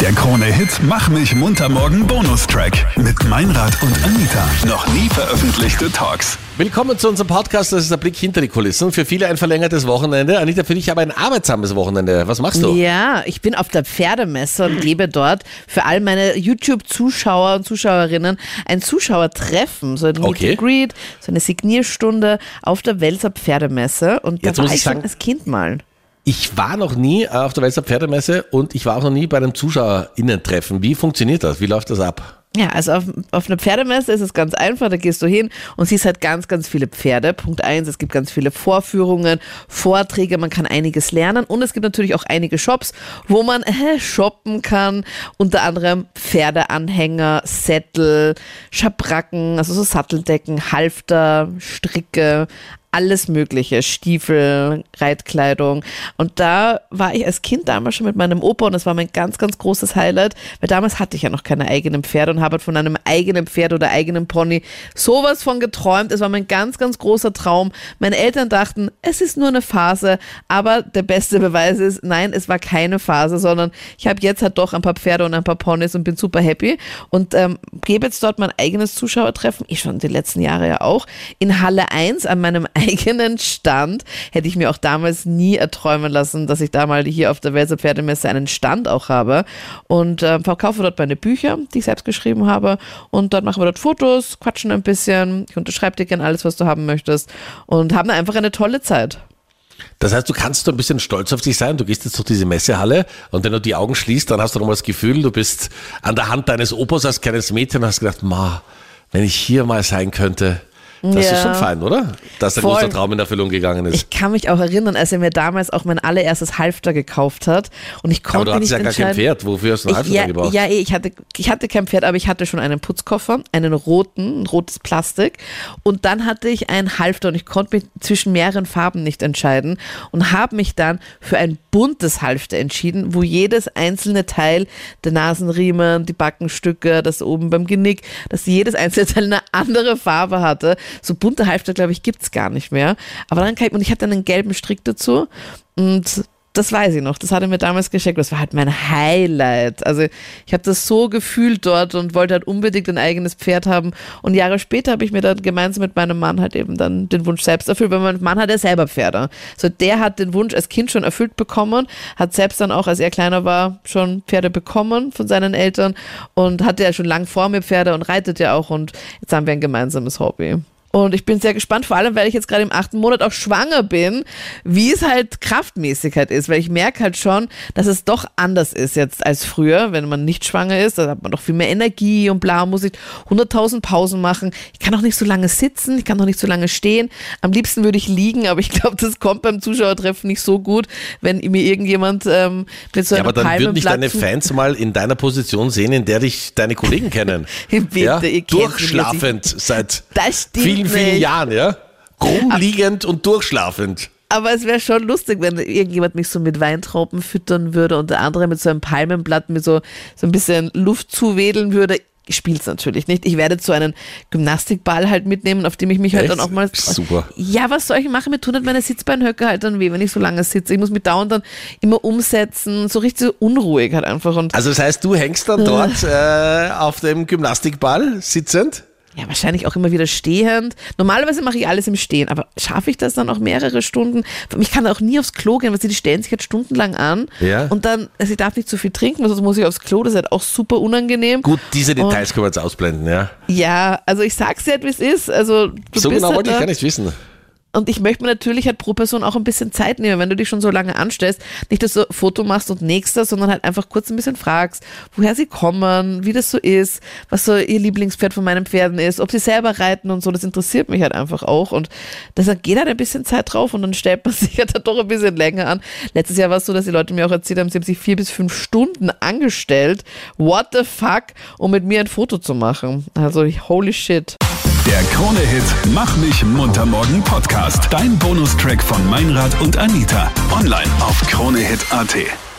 Der Krone-Hit Mach mich munter morgen Bonustrack mit Meinrad und Anita. Noch nie veröffentlichte Talks. Willkommen zu unserem Podcast. Das ist der Blick hinter die Kulissen. Für viele ein verlängertes Wochenende. Anita, für dich aber ein arbeitsames Wochenende. Was machst du? Ja, ich bin auf der Pferdemesse und gebe dort für all meine YouTube-Zuschauer und Zuschauerinnen ein Zuschauertreffen, so ein Meet Okay. and Greet, so eine Signierstunde auf der Welser Pferdemesse. Und da Jetzt war ich sagen- schon als Kind mal. Ich war noch nie auf der Welser Pferdemesse und ich war auch noch nie bei einem ZuschauerInnen-Treffen. Wie funktioniert das? Wie läuft das ab? Ja, also auf, auf einer Pferdemesse ist es ganz einfach, da gehst du hin und siehst halt ganz, ganz viele Pferde. Punkt eins, es gibt ganz viele Vorführungen, Vorträge, man kann einiges lernen und es gibt natürlich auch einige Shops, wo man äh, shoppen kann, unter anderem Pferdeanhänger, Sättel, Schabracken, also so Satteldecken, Halfter, Stricke, alles Mögliche, Stiefel, Reitkleidung. Und da war ich als Kind damals schon mit meinem Opa und das war mein ganz, ganz großes Highlight, weil damals hatte ich ja noch keine eigenen Pferde und habe halt von einem eigenen Pferd oder eigenen Pony sowas von geträumt. Es war mein ganz, ganz großer Traum. Meine Eltern dachten, es ist nur eine Phase, aber der beste Beweis ist, nein, es war keine Phase, sondern ich habe jetzt halt doch ein paar Pferde und ein paar Ponys und bin super happy und ähm, gebe jetzt dort mein eigenes Zuschauertreffen, ich schon die letzten Jahre ja auch, in Halle 1 an meinem eigenen Stand. Hätte ich mir auch damals nie erträumen lassen, dass ich da mal hier auf der Welser Pferdemesse einen Stand auch habe und äh, verkaufe dort meine Bücher, die ich selbst geschrieben habe und dort machen wir dort Fotos, quatschen ein bisschen, ich unterschreibe dir gerne alles, was du haben möchtest und haben einfach eine tolle Zeit. Das heißt, du kannst so ein bisschen stolz auf dich sein. Du gehst jetzt durch diese Messehalle und wenn du die Augen schließt, dann hast du nochmal das Gefühl, du bist an der Hand deines Opas als kleines Mädchen und hast gedacht, ma, wenn ich hier mal sein könnte. Das ist Ja. schon fein, oder? Dass dein Voll. großer Traum in Erfüllung gegangen ist. Ich kann mich auch erinnern, als er mir damals auch mein allererstes Halfter gekauft hat und ich Aber konnte du hattest nicht ja gar kein. Pferd. Wofür hast du Ich, Halfter ja, gebraucht? ja, eh, ich hatte, ich hatte kein Pferd, aber ich hatte schon einen Putzkoffer, einen roten, ein rotes Plastik. Und dann hatte ich einen Halfter und ich konnte mich zwischen mehreren Farben nicht entscheiden und habe mich dann für ein buntes Halfter entschieden, wo jedes einzelne Teil, der Nasenriemen, die Backenstücke, das oben beim Genick, dass jedes einzelne Teil eine andere Farbe hatte. So bunte Halfter, glaube ich, gibt's gar nicht mehr. Aber dann kam ich, und ich hatte einen gelben Strick dazu und das weiß ich noch, das hat er mir damals geschenkt. Das war halt mein Highlight. Also ich habe das so gefühlt dort und wollte halt unbedingt ein eigenes Pferd haben. Und Jahre später habe ich mir dann gemeinsam mit meinem Mann halt eben dann den Wunsch selbst erfüllt, weil mein Mann hat ja selber Pferde. So der hat den Wunsch als Kind schon erfüllt bekommen, hat selbst dann auch, als er kleiner war, schon Pferde bekommen von seinen Eltern und hatte ja schon lang vor mir Pferde und reitet ja auch und jetzt haben wir ein gemeinsames Hobby. Und ich bin sehr gespannt, vor allem, weil ich jetzt gerade im achten Monat auch schwanger bin, wie es halt kraftmäßig halt ist, weil ich merke halt schon, dass es doch anders ist jetzt als früher, wenn man nicht schwanger ist, da hat man doch viel mehr Energie und bla, muss ich 100.000 Pausen machen. Ich kann auch nicht so lange sitzen, ich kann auch nicht so lange stehen. Am liebsten würde ich liegen, aber ich glaube, das kommt beim Zuschauertreffen nicht so gut, wenn mir irgendjemand ähm, mit so Ja, einer aber dann Palme würden dich deine Fans mal in deiner Position sehen, in der dich deine Kollegen kennen. Bitte, ja? Durchschlafend seit Das stimmt vielen, vielen nicht. Jahren, ja? Rumliegend und durchschlafend. Aber es wäre schon lustig, wenn irgendjemand mich so mit Weintrauben füttern würde und der andere mit so einem Palmenblatt mir so, so ein bisschen Luft zuwedeln würde. Ich spiel's natürlich nicht. Ich werde so einen Gymnastikball halt mitnehmen, auf dem ich mich halt Echt? dann auch mal. Super. Ja, was soll ich machen? Mir tun halt meine Sitzbeinhöcker halt dann weh, wenn ich so lange sitze. Ich muss mich dauernd dann immer umsetzen, so richtig so unruhig halt einfach. Und Also das heißt, du hängst dann dort äh, auf dem Gymnastikball sitzend? Ja, wahrscheinlich auch immer wieder stehend. Normalerweise mache ich alles im Stehen, aber schaffe ich das dann auch mehrere Stunden? Ich kann auch nie aufs Klo gehen, weil sie die stellen sich halt stundenlang an. Ja. Und dann, also ich darf nicht zu viel trinken, sonst muss ich aufs Klo, das ist halt auch super unangenehm. Gut, diese Details können wir jetzt ausblenden, ja. Ja, also ich sag's dir halt, wie es ist. Also So genau halt wollte ich gar nicht wissen. Und ich möchte mir natürlich halt pro Person auch ein bisschen Zeit nehmen, wenn du dich schon so lange anstellst, nicht dass du Foto machst und nächster, sondern halt einfach kurz ein bisschen fragst, woher sie kommen, wie das so ist, was so ihr Lieblingspferd von meinen Pferden ist, ob sie selber reiten und so, das interessiert mich halt einfach auch und deshalb geht halt ein bisschen Zeit drauf und dann stellt man sich halt doch ein bisschen länger an. Letztes Jahr war es so, dass die Leute mir auch erzählt haben, sie haben sich vier bis fünf Stunden angestellt, what the fuck, um mit mir ein Foto zu machen. Also holy shit. Der Krone-Hit Mach mich munter morgen Podcast. Dein Bonustrack von Meinrad und Anita. Online auf kronehit.at.